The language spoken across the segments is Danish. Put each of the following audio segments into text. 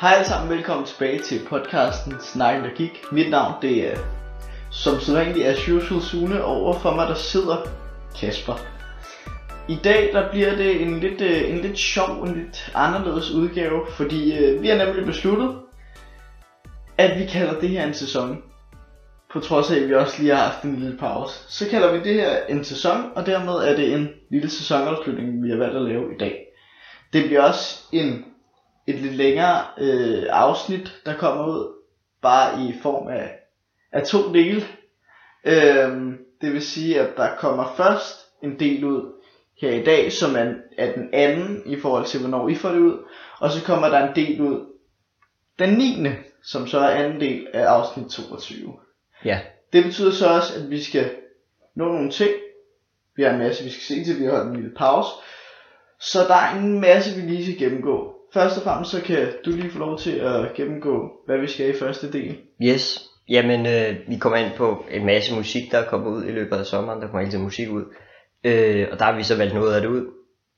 Hej alle sammen, velkommen tilbage til podcasten Snakken der gik. Mit navn det er, som sædvanligt er Usual Sune, over for mig der sidder Kasper. I dag der bliver det en lidt, øh, en lidt sjov, en lidt anderledes udgave, fordi øh, vi har nemlig besluttet, at vi kalder det her en sæson. På trods af, at vi også lige har haft en lille pause. Så kalder vi det her en sæson, og dermed er det en lille sæsonafslutning, vi har valgt at lave i dag. Det bliver også en et lidt længere øh, afsnit, der kommer ud, bare i form af, af to dele. Øhm, det vil sige, at der kommer først en del ud her i dag, som er, er den anden i forhold til, hvornår I får det ud. Og så kommer der en del ud den 9. som så er anden del af afsnit 22. Ja. Det betyder så også, at vi skal nå nogle ting. Vi har en masse, vi skal se til, vi har en lille pause. Så der er en masse, vi lige skal gennemgå. Først og fremmest så kan du lige få lov til at gennemgå, hvad vi skal i første del. Yes. Jamen, øh, vi kommer ind på en masse musik, der kommer ud i løbet af sommeren. Der kommer altid musik ud. Øh, og der har vi så valgt noget af det ud.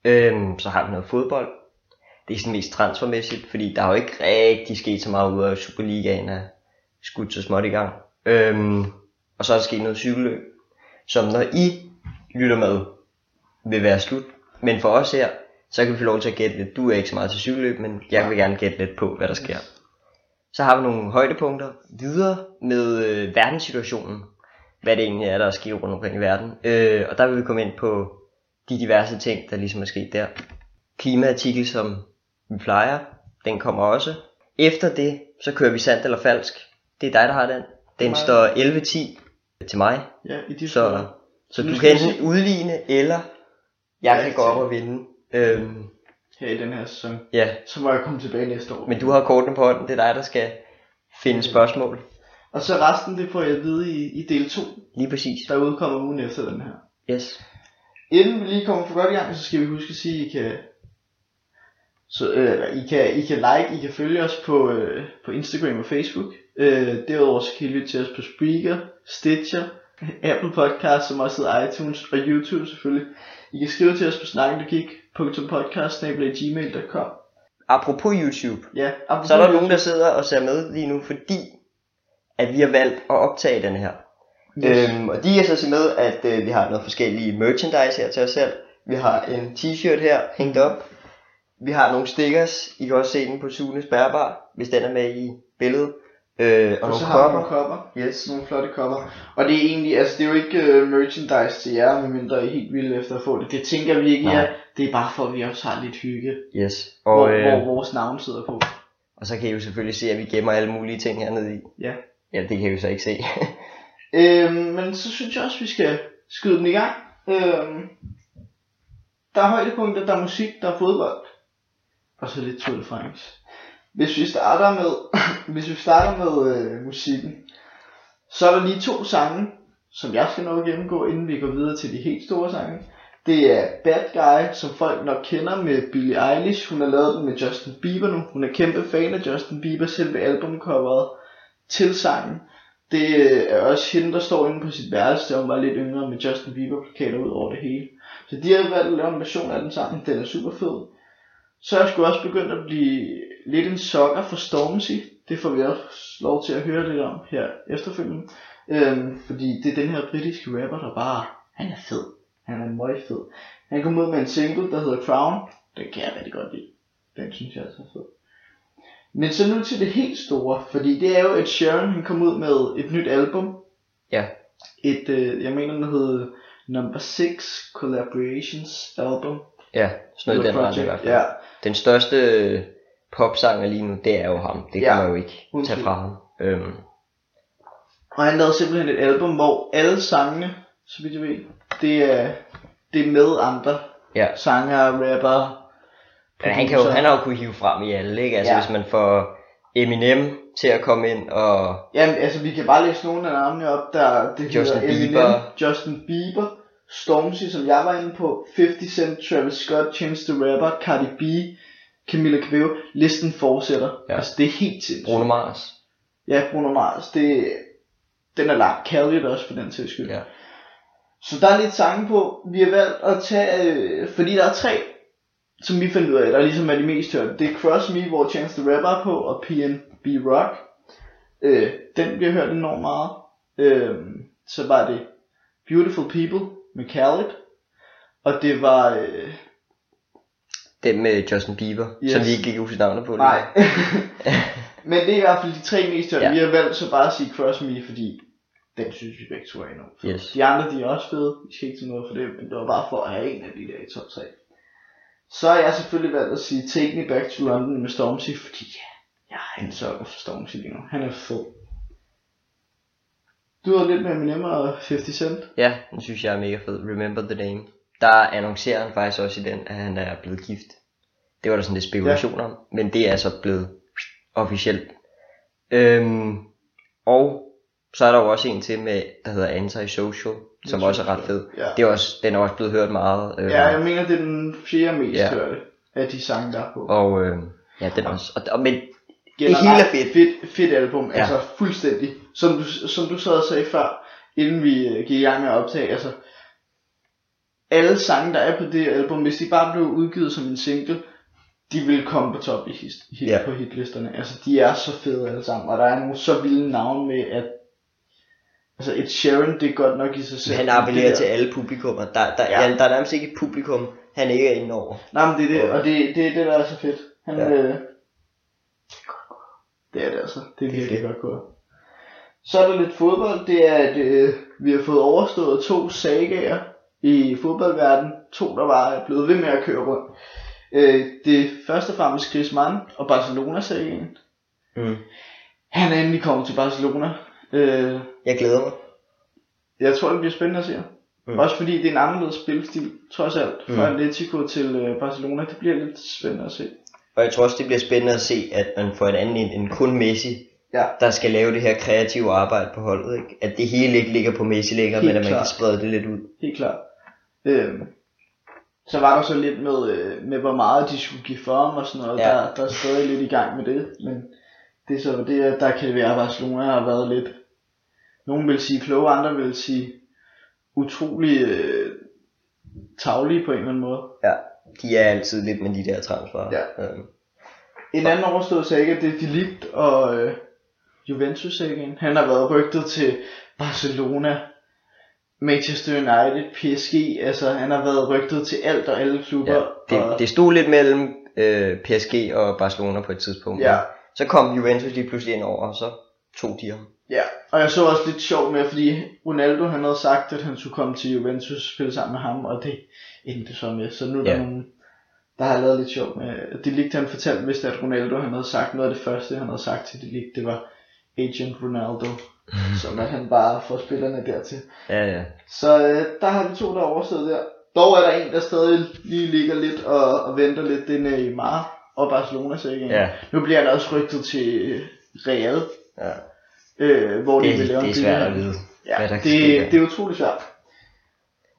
Øh, så har vi noget fodbold. Det er sådan mest transfermæssigt, fordi der har jo ikke rigtig sket så meget ud af Superligaen er skudt så småt i gang. Øh, og så er der sket noget cykelløb, som når I lytter med, vil være slut. Men for os her, så kan vi få lov til at gætte lidt. Du er ikke så meget til cykelløb, men jeg vil gerne gætte lidt på, hvad der sker. Så har vi nogle højdepunkter videre med øh, verdenssituationen. Hvad det egentlig er, der er sket rundt omkring i verden. Øh, og der vil vi komme ind på de diverse ting, der ligesom er sket der. Klimaartikel, som vi plejer, den kommer også. Efter det, så kører vi sandt eller falsk. Det er dig, der har den. Den mig. står 11-10 til mig. Ja, i de Så, så Nu du kan enten udligne, eller jeg Ja, kan gå op og vinde. Øhm, her i den her sæson. ja, Så må jeg komme tilbage næste år. men du har kortene på hånden. Det er dig, der skal finde spørgsmål. Og så resten, det får jeg at vide i, i del 2, Lige præcis. der udkommer ugen efter den her. Yes. Inden vi lige kommer for godt i gang, så skal vi huske at sige, at I kan, så, øh, I kan, I kan like, I kan følge os på, øh, på Instagram og Facebook. Øh, derudover så kan I lytte til os på Spreaker, Stitcher, Apple Podcast, som også hedder iTunes, og YouTube selvfølgelig. I kan skrive til os på snakkendekik.podcast.gmail.com Apropos YouTube, Ja, apropos så er der YouTube. nogen, der sidder og ser med lige nu, fordi at vi har valgt at optage den her. Yes. Øhm, og de er så med, at øh, vi har noget forskellige merchandise her til os selv. Vi har en t-shirt her hængt op. Vi har nogle stickers. I kan også se den på Sunes bærbar, hvis den er med i billedet. Øh, og, og så har kopper. nogle kopper. Yes. Nogle flotte kopper. Og det er egentlig, altså det er jo ikke uh, merchandise til jer, medmindre I er helt vilde efter at få det. Det tænker vi ikke, Nej. ja. Det er bare for, at vi også har lidt hygge, Yes. og, Og, hvor, øh, hvor vores navn sidder på. og så kan I jo selvfølgelig se, at vi gemmer alle mulige ting hernede i. Ja. Ja, det kan I jo så ikke se. Øhm, men så synes jeg også, vi skal skyde den i gang. Øhm, der er højdepunkter, der er musik, der er fodbold. Og så lidt Tour de France. Hvis vi starter med, hvis vi starter med øh, musikken, så er der lige to sange, som jeg skal nok gennemgå, inden vi går videre til de helt store sange. Det er Bad Guy, som folk nok kender med Billie Eilish. Hun har lavet den med Justin Bieber nu. Hun er kæmpe fan af Justin Bieber, selve albumcoveret til sangen. Det øh, er også hende, der står inde på sit værelse, da hun var lidt yngre med Justin Bieber plakater ud over det hele. Så de har valgt at lave en version af den sammen. Den er super fed. Så er jeg sgu også begyndt at blive lidt en sokker for Stormzy. Det får vi også lov til at høre lidt om her efterfølgende. Øhm, fordi det er den her britiske rapper, der bare, han er fed. Han er meget fed. Han kom ud med en single, der hedder Crown. Den kan jeg rigtig godt lide. Den synes jeg altså er fed. Men så nu til det helt store, fordi det er jo et Sharon, han kom ud med et nyt album. Ja. Et, øh, jeg mener, den hedder Number 6 Collaborations Album. ja, sådan noget i den retning i project. hvert fald. Ja, Den største popsanger lige nu, det er jo ham. Det kan Ja, man jo ikke uden tage fra ham. Øhm, og han lavede simpelthen et album, hvor alle sangene, så vidt jeg ved, det er, det er med andre ja. sanger, rapper. Men han, kan jo, han har jo kunne hive frem i alle, ikke? Altså ja. hvis man får Eminem til at komme ind, og Jamen, altså vi kan bare læse nogle af navnene op, der det Justin hedder Eminem, Bieber. Justin Bieber, Stormzy, som jeg var inde på, 50 Cent, Travis Scott, Chance the Rapper, Cardi B, Camila Cabello, listen fortsætter. Ja. Altså det er helt sindssygt. Bruno Mars. Ja, Bruno Mars, det, den er lang. Khaled også for den sags skyld. Ja. Så der er lidt sange på. Vi har valgt at tage, øh, fordi der er tre som vi fandt ud af, der ligesom er de mest hørte, det er Cross Me, hvor Chance the Rapper er på, og PNB Rock. Øh, den bliver hørt enormt meget. Øh, så var det Beautiful People med Khaled. Og det var... Øh, Den med Justin Bieber, yes. Som vi ikke kan huske navnet på. nej. Men det er i hvert fald de tre mest. Ja. Vi har valgt så bare at sige Cross Me, fordi den synes vi begge to er enormt fed. Yes. De andre, de er også fede. Vi skal ikke til noget for det, men det var bare for at have en af de der i top 3. Så har jeg selvfølgelig valgt at sige Take Me Back to London med Stormzy, fordi ja, jeg er en sokker for Stormzy lige nu. Han er fed. Du har lidt med Eminem og 50 Cent. Ja, den synes jeg er mega fed. Remember the name. Der annoncerer han faktisk også i den, at han er blevet gift. Det var der sådan lidt spekulation om, men det er så blevet officielt. Øhm, og så er der jo også en til med, der hedder Antisocial, som også er ret fed. Ja. Det er også, den er også blevet hørt meget. Øh, Ja, jeg mener, det er den fjerde mest Ja. ja. hørte af de sange, der er på. Og øh, ja, den er også. Og, og, men Generelt hele er fedt. fedt. Fedt album, Ja. ja. altså fuldstændig. Som du, som du sad og sagde før, inden vi øh, gik i gang med at optage, altså alle sange, der er på det album, hvis de bare blev udgivet som en single, de vil komme på top i hit, hit, Ja. på hitlisterne. Altså, de er så fede alle sammen, og der er nogle så vilde navne med, at altså et Sharon, det er godt nok i sig selv. han appellerer til alle publikummer. Der, der, ja. Der er nærmest ikke et publikum, han ikke er inde over. Nej, men det er det, og det, det er det, der er så fedt. Han, Ja. øh, det er det altså. Det er Det virkelig godt gået. Så er der lidt fodbold. Det er, at øh, vi har fået overstået to sagaer i fodboldverdenen. To, der var blevet ved med at køre rundt. Øh, det er først og fremmest Griezmann og Barcelona-sagen. Mm. Han er endelig kommet til Barcelona. Øh, Jeg glæder mig. jeg tror, det bliver spændende at se. Mm. Også fordi det er en anderledes spilstil, trods alt, fra Mm. Atletico til øh, Barcelona. Det bliver lidt spændende at se. Og jeg tror også, det bliver spændende at se, at man får en anden end, kun Messi, Ja. der skal lave det her kreative arbejde på holdet. Ikke? At det hele ikke ligger på Messi længere, men at man klart. kan sprede det lidt ud. Helt klart. Øhm, så var der så lidt med, øh, med hvor meget de skulle give for ham og sådan noget. Ja. Der, der er stadig lidt i gang med det. Men det er så det, at der kan det være, at Barcelona har været lidt... Nogle vil sige kloge, andre vil sige utrolig øh, taglige på en eller anden måde. Ja, de er altid lidt med de der transfer. Ja. Øhm, En anden overstået saga, det er Delict og øh, Juventus sagaen. Han har været rygtet til Barcelona, Manchester United, PSG. Altså han har været rygtet til alt og alle klubber. ja, det, og, det stod lidt mellem øh, PSG og Barcelona på et tidspunkt. Ja. Så kom Juventus lige pludselig ind over, og så tog de ham. Ja, og jeg så også lidt sjovt med, fordi Ronaldo han havde sagt, at han skulle komme til Juventus og spille sammen med ham, og det endte så med. Så nu er der Ja. nogen, der har lavet lidt sjovt med. Det ligte han fortalte vist, at Ronaldo han havde sagt noget af det første, han havde sagt til det ligte, det var Agent Ronaldo, som at han bare får spillerne dertil. Ja, ja. Så øh, der har vi to, der er overstået der. Dog er der en, der stadig lige ligger lidt og, og venter lidt, det er Neymar og Barcelona sagen. Ja. Nu bliver han også rygtet til Real, ja. øh, hvor de Det, vil lave det er svært at vide. Ja, hvad der det, ske der. det er utroligt svært.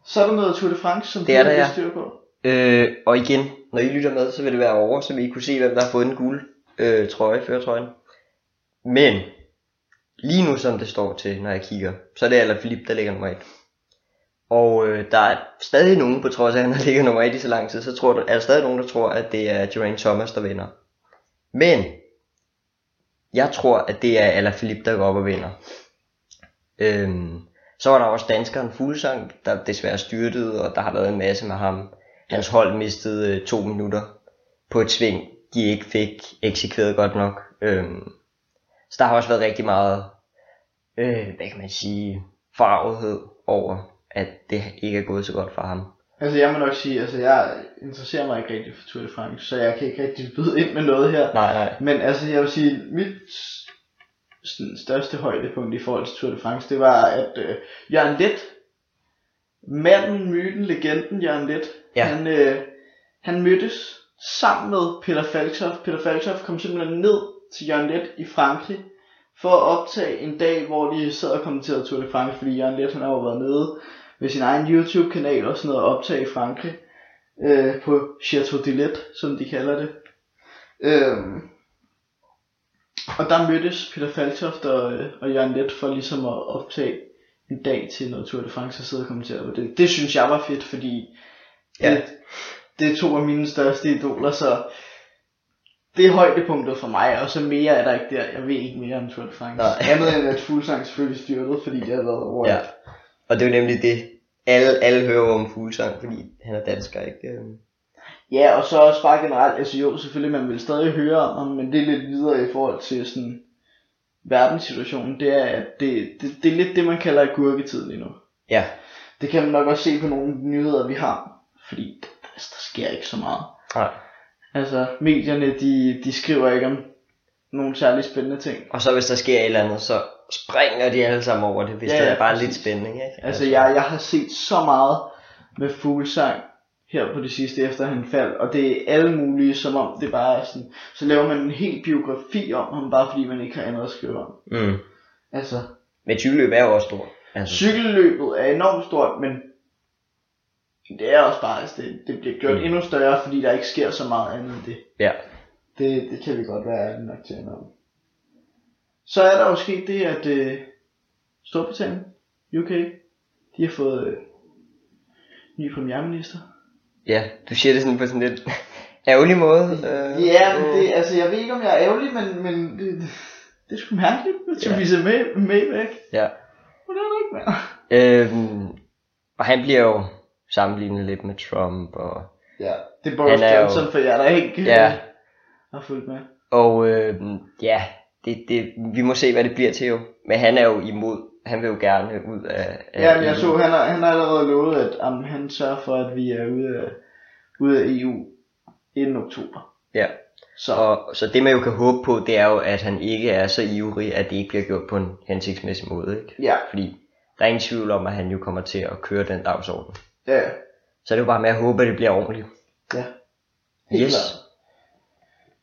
Så er der noget Tour de France, som Det er du der, ja. styr på. Øh, og igen, når I lytter med, så vil det være over, så vi kunne se, hvem der har fået en guld øh, trøje, førtrøjen. Men, lige nu som det står til, når jeg kigger, så er det Alaphilippe, der ligger nummer 1. Og øh, der er stadig nogen, på trods af at han har ligget nummer 1 i så lang tid, så tror, der, er der stadig nogen, der tror, at det er Geraint Thomas, der vinder. Men, jeg tror, at det er Alaphilippe, der går op og vinder. Øhm, så var der også danskeren Fuglsang, der desværre styrtede, og der har været en masse med ham. Hans hold mistede øh, to minutter på et sving, de ikke fik eksekveret godt nok. Øhm, så der har også været rigtig meget, øh, hvad kan man sige, farvethed over, at det ikke er gået så godt for ham. Altså jeg må nok sige, altså jeg interesserer mig ikke rigtig for Tour de France, så jeg kan ikke rigtig byde ind med noget her. Nej, nej. Men altså jeg vil sige, mit sådan, største højdepunkt i forhold til Tour de France, det var at øh, Jørgen Let, manden, myten, legenden Jørgen Let, Ja. han, øh, han mødtes sammen med Peter Falktoft. Peter Falktoft kom simpelthen ned til Jørgen Let i Frankrig, for at optage en dag, hvor de sad og kommenterede Tour de France, fordi Jørgen Let han har jo været nede med sin egen YouTube-kanal og sådan noget og optage i Frankrig, øh, på Chateau de Let, som de kalder det. Øhm, og der mødtes Peter Faltoft og, øh, og Jørgen Let for ligesom at optage en dag til noget Tour de France og sidde og kommentere på det. Det synes jeg var fedt, fordi Ja. det, det er to af mine største idoler, så det er højdepunktet for mig, og så mere er der ikke der. Jeg ved ikke mere om Tour de France. Nej. Andet end at Fuglsang selvfølgelig styrtede, fordi det har været over. Ja. Og det er jo nemlig det. Alle, alle hører om Fuglsang, fordi han er dansker, ikke? Øhm, ja, og så også bare generelt, altså jo, selvfølgelig, man vil stadig høre om ham, men det er lidt videre i forhold til sådan verdenssituationen, det er, at det, det, det er lidt det, man kalder gurketid lige nu. Ja, Det kan man nok også se på nogle nyheder, vi har, fordi der, der sker ikke så meget. nej. Altså, medierne, de, de skriver ikke om nogle særlig spændende ting. Og så hvis der sker et eller andet, så springer de alle sammen over det, hvis Ja, ja, det er bare præcis. lidt spænding, ikke? Altså, jeg, jeg har set så meget med fuglsang her på det sidste, efter han faldt, og det er alle mulige, som om det bare er sådan, så laver man en hel biografi om ham, bare fordi man ikke har andet at skrive om. Mm. Altså, Men cykelløb er jo også stort. Altså, cykelløbet er enormt stort, men det er også bare, altså det, det bliver gjort Mm. endnu større, fordi der ikke sker så meget andet end det. ja. Det, det kan vi godt være ærlige nok til at om. Så er der jo sket det, at øh, Storbritannien, UK, de har fået øh, ny premierminister. ja, du siger det sådan på sådan lidt ærgerlig måde. Øh, Ja, men det, altså jeg ved ikke om jeg er ærgerlig, men, men det, det er sgu mærkeligt, at Theresa May, May væk. Ja. Hun er der ikke mere. Øhm, og han bliver jo sammenlignet lidt med Trump, og, Ja, det er Boris Han er jo- Johnson, for jer der ikke øh, Ja. har fulgt med. og øhm, ja, det, det, vi må se, hvad det bliver til jo. Men han er jo imod, han vil jo gerne ud af... af Ja, men jeg så, han har, han har allerede lovet, at um, han sørger for, at vi er ude af, ude af EU inden oktober. Ja, Så og, så det man jo kan håbe på, det er jo, at han ikke er så ivrig, at det ikke bliver gjort på en hensigtsmæssig måde, ikke? ja, Fordi der er ingen tvivl om, at han jo kommer til at køre den dagsorden. Ja, ja. Så det er jo bare med at håbe, at det bliver ordentligt. Ja, helt Yes. klart.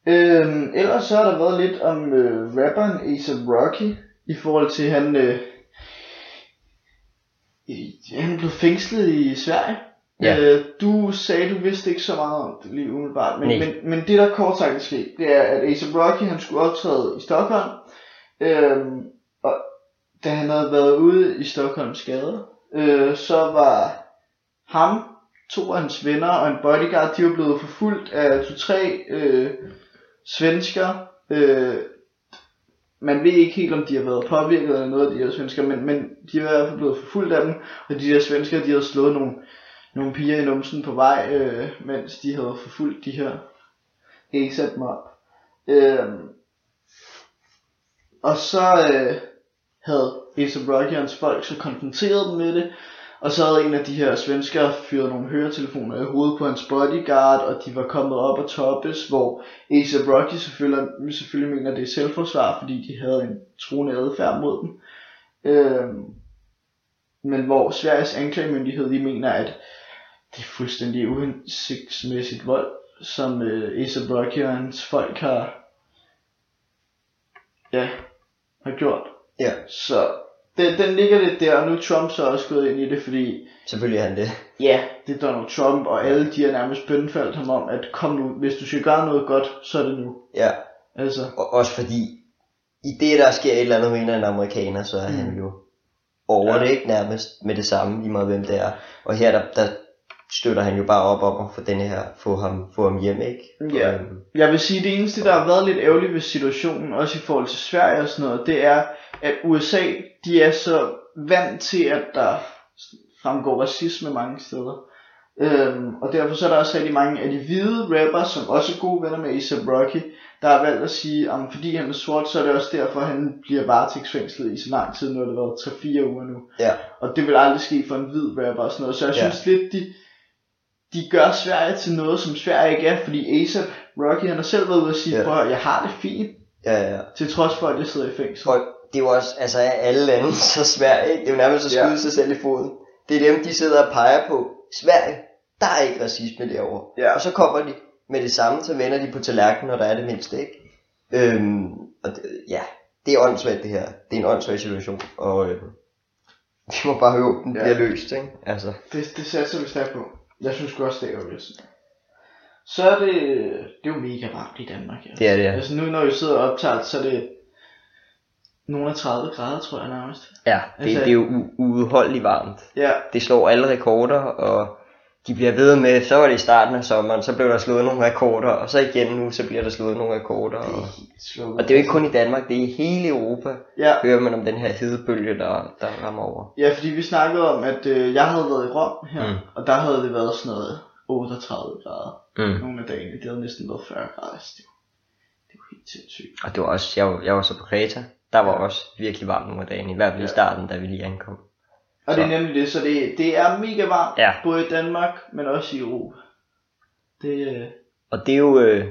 Øhm, ellers så har der været lidt om øh, rapperen A$AP Rocky i forhold til han øh, i, han blev fængslet i Sverige. Ja. Øh, du sagde, du vidste ikke så meget om det lige umiddelbart, men, Nej. men, men det der kort sagt er sket, det er, at A$AP Rocky han skulle optræde i Stockholm, øhm, og da han havde været ude i Stockholms gader, øh, så var ham, to af hans venner og en bodyguard, de var blevet forfulgt af to-tre øh, svensker. Øh, man ved ikke helt, om de har været påvirket af noget af de her svensker, men, men de er i hvert fald blevet forfulgt af dem, og de der svensker, de havde slået nogle, nogle piger i numsen på vej, øh, mens de havde forfulgt de her ASAP mob. Øh, og så øh, havde ASAP Rocky og hans folk så konfronteret dem med det, og så havde en af de her svenskere fyret nogle høretelefoner i hovedet på hans bodyguard, og de var kommet op og toppes, hvor A$AP Rocky selvfølgelig, selvfølgelig mener, det er selvforsvar, fordi de havde en truende adfærd mod dem. Øhm, men hvor Sveriges anklagemyndighed, de mener, at det er fuldstændig uhensigtsmæssigt vold, som øh, A$AP Rocky og hans folk har, ja, har gjort. Ja. Så den, den ligger lidt der, og nu er Trump så også gået ind i det, fordi Selvfølgelig er han det. ja, det er Donald Trump, og alle de har nærmest bønfaldt ham om, at kom nu, hvis du skal gøre noget godt, så er det nu. Ja. Altså, Og også fordi, i det der sker et eller andet med en eller anden amerikaner, så er mm. han jo over Ja. det ikke nærmest med det samme, lige meget hvem det er. Og her der, der støtter han jo bare op om at få denne her, få ham, få ham hjem, ikke? Ja. Øhm, jeg vil sige, det eneste, der har været lidt ærgerligt ved situationen, også i forhold til Sverige og sådan noget, det er, at USA, de er så vant til, at der fremgår racisme mange steder. Øhm, og derfor så er der også rigtig mange af de hvide rappers, som også er gode venner med A$AP Rocky, der har valgt at sige, at fordi han er sort, så er det også derfor, at han bliver varetægtsfængslet i så lang tid, nu har det været 3-4 uger nu. ja. Og det vil aldrig ske for en hvid rapper og sådan noget. Så jeg Ja. synes lidt, de, de gør Sverige til noget, som Sverige ikke er. Fordi A$AP Rocky, han har selv været ude og sige, Ja. prøv jeg har det fint, Ja, ja. til trods for, at jeg sidder i fængsel. Og det er jo også, altså alle lande, så Sverige, ikke? Det er jo nærmest at skyde Ja. sig selv i foden. Det er dem, de sidder og peger på. Sverige, der er ikke racisme derovre. Ja. Og så kommer de med det samme, så vender de på tallerkenen, når der er det mindste, ikke? Øhm, og det, ja, det er åndssvagt det her. Det er en åndssvag situation, og øh, vi må bare håbe, den Ja. bliver løst, ikke? Altså, Det, det satser vi stærkt på. Jeg synes også, det er ærgerligt. Så er det, det er jo mega varmt i Danmark. Ja. det er det, ja. Altså nu, når vi sidder og optager, så er det nogle af 30 grader, tror jeg nærmest. Ja, det, Altså- det er jo u- uudholdeligt varmt. Ja, Det slår alle rekorder, og de bliver ved med, så var det i starten af sommeren, så blev der slået nogle rekorder, og så igen nu, så bliver der slået nogle rekorder. Det Og, slukket. og det er jo ikke kun i Danmark, det er i hele Europa, Ja, hører man om den her hedebølge, der, der rammer over. ja, fordi vi snakkede om, at øh, jeg havde været i Rom her, Mm. og der havde det været sådan noget 38 grader Mm. nogle af dagene. Det havde næsten været 40 grader. Altså, det, det var helt sindssygt. Og det var også, jeg, var- jeg var så på Kreta, der var også virkelig varmt nogle af dagene, i hvert fald i Ja. starten, da vi lige ankom. Og Så. det er nemlig det, så det, det er mega varmt, Ja. både i Danmark, men også i Europa. Det, øh... Og det er jo, øh,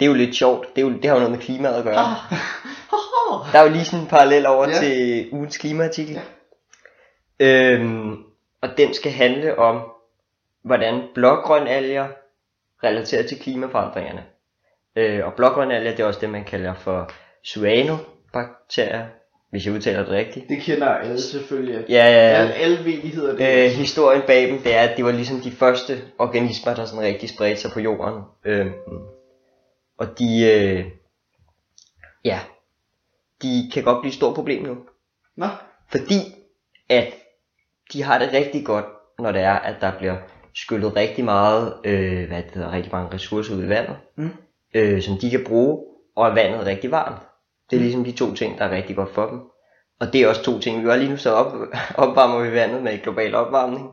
det er jo lidt sjovt, det, er jo, det har jo noget med klimaet at gøre. Ah. Der er jo lige sådan en parallel over Ja. ja. til ugens klimaartikel. Øhm, og den skal handle om, hvordan blågrønalger relaterer til klimaforandringerne. Øh, og blågrønalger, det er også det, man kalder for cyanobakterier, hvis jeg udtaler det rigtigt. det kender alle selvfølgelig. Ja, ja, Alle, ja. alle ved, de hedder det. Øh, historien bag dem, det er, at det var ligesom de første organismer, der sådan rigtig spredte sig på jorden. Øhm, og de, øh, ja, de kan godt blive et stort problem nu. Nå, Fordi at de har det rigtig godt, når det er, at der bliver skyllet rigtig meget, øh, hvad det hedder, rigtig mange ressourcer ud i vandet, Mm. øh, som de kan bruge, og er vandet rigtig varmt. Det er ligesom de to ting, der er rigtig godt for dem. Og det er også to ting, vi gør lige nu, så op, opvarmer vi vandet med global opvarmning.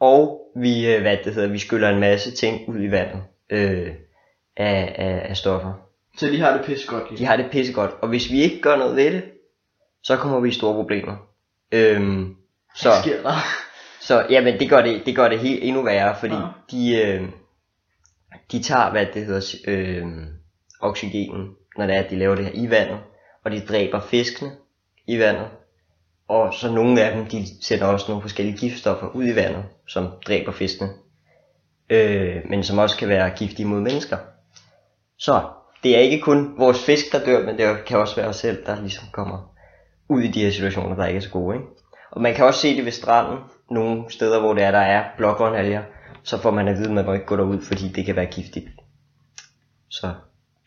Og vi, øh, hvad det hedder, vi skyller en masse ting ud i vandet øh, af, af, af stoffer. så de har det pisse godt lige. De har det pissegodt, og hvis vi ikke gør noget ved det, så kommer vi i store problemer. Øhm, så, Hvad sker der? så jamen, det gør det, det gør det helt endnu værre, fordi Ja. de, øh, de tager, hvad det hedder, øh, oxygenen, når det er, at de laver det her i vandet, og de dræber fiskene i vandet. Og så nogle af dem, de sætter også nogle forskellige giftstoffer ud i vandet, som dræber fiskene. Øh, men som også kan være giftige mod mennesker. Så det er ikke kun vores fisk, der dør, men det kan også være os selv, der ligesom kommer ud i de her situationer, der ikke er så gode. Ikke? Og man kan også se det ved stranden, nogle steder, hvor det er, der er blågrønalger, så får man at vide, at man må ikke gå derud, fordi det kan være giftigt. Så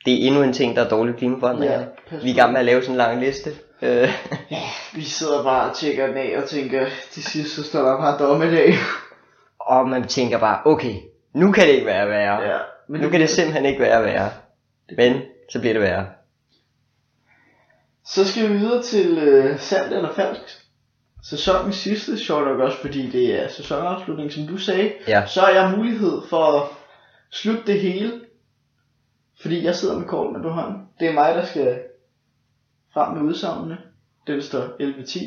det er endnu en ting, der er dårlig klimaforandring. Ja, vi er i gang med at lave sådan en lang liste. Øh, Ja, vi sidder bare og tjekker den af og tænker, til sidst så står der bare dommedag. og man tænker bare, okay, nu kan det ikke være værre. Ja, Men nu kan det simpelthen ikke være værre. Men så bliver det værre. Så skal vi videre til øh, sandt eller falsk. Sæsonens sidste, sjovt nok også, fordi det er sæsonafslutning, som du sagde. Ja. Så har jeg mulighed for at slutte det hele. Fordi jeg sidder med kortene på hånden. Det er mig, der skal frem med udsagnene. Den står 11-10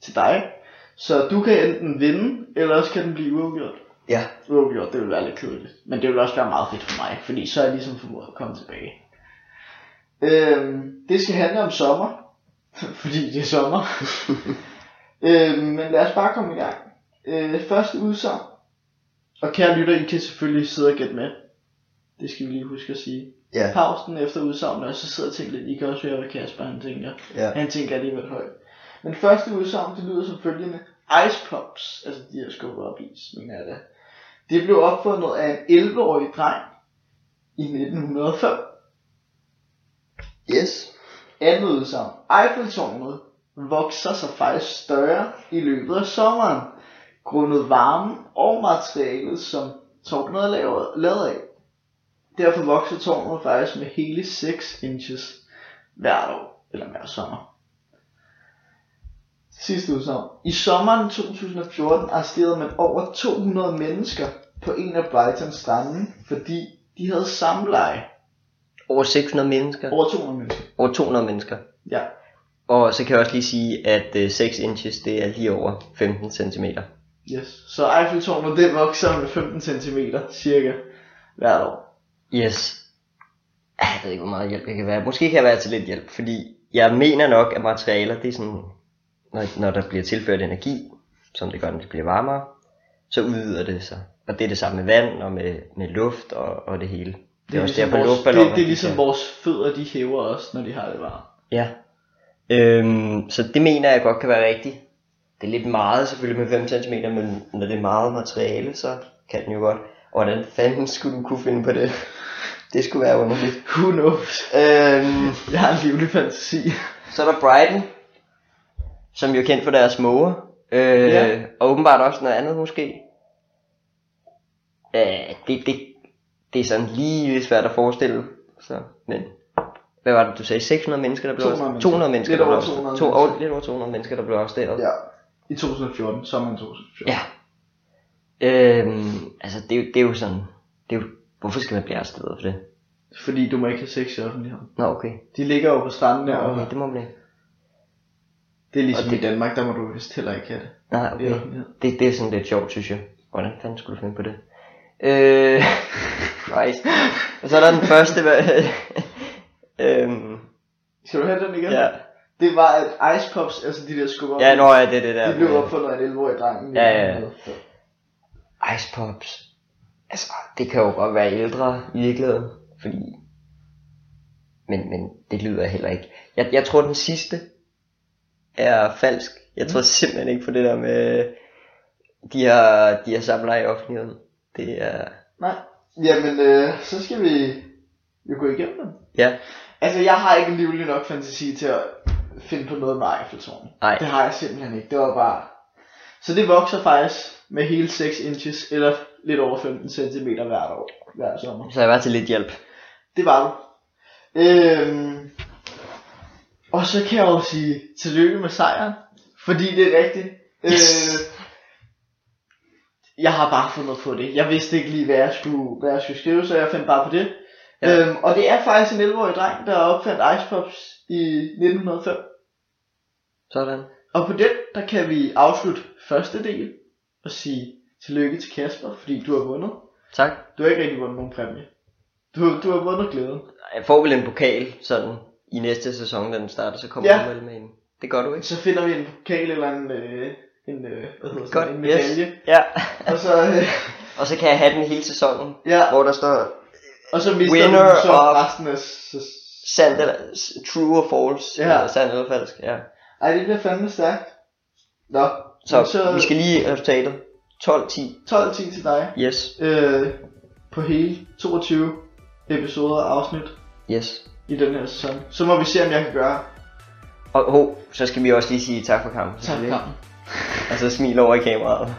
til dig. Så du kan enten vinde, eller også kan den blive uafgjort. Ja. Uafgjort, det vil være lidt kedeligt. Men det vil også være meget fedt for mig, fordi så er jeg ligesom formået at komme tilbage. Øhm, det skal handle om sommer, fordi det er sommer. øhm, men lad os bare komme i gang. Øh, første udsagn. Og kære lytter, I kan selvfølgelig sidde og gætte med. Det skal vi lige huske at sige. Ja. Pausen efter udsagnet, og så sidder og tænker lidt, I kan også høre, hvad Kasper han tænker. Ja. Han tænker alligevel højt. Men første udsagn, det lyder som følgende. Ice Pops, altså de her skubber op is, mener jeg det. Det blev opfundet af en 11-årig dreng i 1905. Yes. Andet udsagn. Eiffeltårnet vokser sig faktisk større i løbet af sommeren, grundet varmen og materialet, som tårnet er lavet af. Derfor vokser tårnet faktisk med hele 6 inches hvert år, eller hver sommer. Sidste udsagn. I sommeren 2014 arresterede man over 200 mennesker på en af Brightons strande, fordi de havde samleje. Over 600 mennesker. Over 200 mennesker. Over 200 mennesker. Ja. Og så kan jeg også lige sige, at øh, 6 inches, det er lige over 15 cm. Yes. Så Eiffeltårnet det vokser med 15 cm cirka hvert år. Yes. Ah, Jeg ved ikke, hvor meget hjælp jeg kan være. Måske kan jeg være til lidt hjælp, fordi jeg mener nok, at materialer, det er sådan, når, når der bliver tilført energi, som det gør, når det bliver varmere, så udvider det sig. Og det er det samme med vand og med, med luft og, og det hele. Det er, også ligesom derfor vores, det, det er de ligesom kan- vores fødder, de hæver også, når de har det varmt. Ja. Øhm, så det mener jeg godt kan være rigtigt. Det er lidt meget selvfølgelig med 5 cm, men når det er meget materiale, så kan den jo godt. Og hvordan fanden skulle du kunne finde på det? Det skulle være underligt. Who knows? Øhm, Jeg har en livlig fantasi. så er der Brighton, som jo er kendt for deres måger. Øh, Ja. Og åbenbart også noget andet måske. Øh, det, det, det er sådan lige svært at forestille. Så, men hvad var det, du sagde? 600 mennesker, der blev 200 mennesker. 200 mennesker, Lidt der blev over arresteret. 200 To, mennesker. over, lidt over 200 mennesker, der blev arresteret. Ja. I 2014, sommeren 2014. Ja. Øhm, altså, det, er jo- det er jo sådan, det er jo, hvorfor skal man blive arresteret for det? Fordi du må ikke have sex i offentligheden. Nå, okay. De ligger jo på stranden der, og okay, det må man ikke. det er ligesom og det- i Danmark, der må du vist heller ikke have det. Nej, i okay. offentligheden. Det, det er sådan lidt sjovt, synes jeg. Hvordan fanden skulle du finde på det? Øh, nice. Og så er der den første, hvad, øhm, Skal du have den igen? ja. Det var at Ice Pops, altså de der skubber Ja, nå ja, det er det der. De blev opfundet af en 11-årig dreng. Ja, ja, ja. Ice Pops. Altså, det kan jo godt være ældre i virkeligheden, fordi... Men, men det lyder heller ikke. Jeg, jeg tror, den sidste er falsk. Jeg tror simpelthen ikke på det der med... De har, de har samlet i offentligheden. Det er... Nej. Jamen, øh, så skal vi jo gå igennem dem. Ja, Altså, jeg har ikke livlig nok fantasi til at finde på noget med Eiffeltårnet. Nej. Det har jeg simpelthen ikke. Det var bare... Så det vokser faktisk med hele 6 inches, eller lidt over 15 cm hvert år, hver sommer. så jeg var til lidt hjælp. Det var du. Øhm, og så kan jeg jo sige tillykke med sejren, fordi det er rigtigt. Yes. Øh, jeg har bare fundet på det. Jeg vidste ikke lige, hvad jeg skulle, hvad jeg skulle skrive, så jeg fandt bare på det. Ja. Øhm, og det er faktisk en 11-årig dreng, der opfandt Ice Pops i 1905. Sådan. Og på den, der kan vi afslutte første del og sige tillykke til Kasper, fordi du har vundet. Tak. Du har ikke rigtig vundet nogen præmie. Du, du har vundet glæden. Jeg får vel en pokal, sådan, i næste sæson, da den starter, så kommer Ja. du vel med en. Det gør du ikke? Så finder vi en pokal eller en, øh, en, øh, hvad hedder sådan, en medalje. Ja. Og så, øh, Og så kan jeg have den hele sæsonen, ja, hvor der står og så mister Winner du så of- resten af... s- sandt eller true or false, Ja. ja. eller sandt eller falsk, ja. Ej, det bliver fandme stærkt. Nå, Så, så vi skal lige resultatet. 12-10, 12-10 til dig. yes, Øh, på hele 22 episoder og afsnit yes. i den her sæson. Så må vi se, om jeg kan gøre. Og ho, så skal vi også lige sige tak for kampen. Tak for kampen. Og så smil over i kameraet.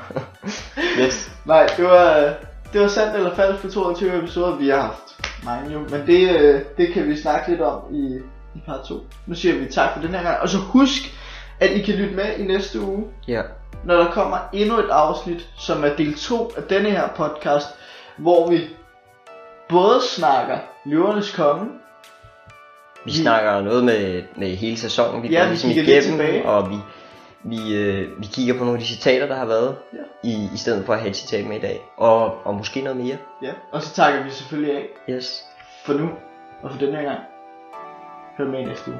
yes. Nej, det var, det var sandt eller falsk på 22 episoder, vi har haft mange jo. Men det, øh, det kan vi snakke lidt om i, i part 2. Nu siger vi tak for den her gang. Og så husk, at I kan lytte med i næste uge, Ja. når der kommer endnu et afsnit, som er del 2 af denne her podcast, hvor vi både snakker Løvernes Konge, Vi Vi- snakker noget med, med hele sæsonen, vi Ja, går vi ligesom lidt igennem, tilbage. og vi, vi, øh, vi kigger på nogle af de citater, der har været, Ja. i, i stedet for at have et citat med i dag. Og, og måske noget mere. ja, og så takker vi selvfølgelig af Yes. for nu og for den her gang. Hør med i næste uge.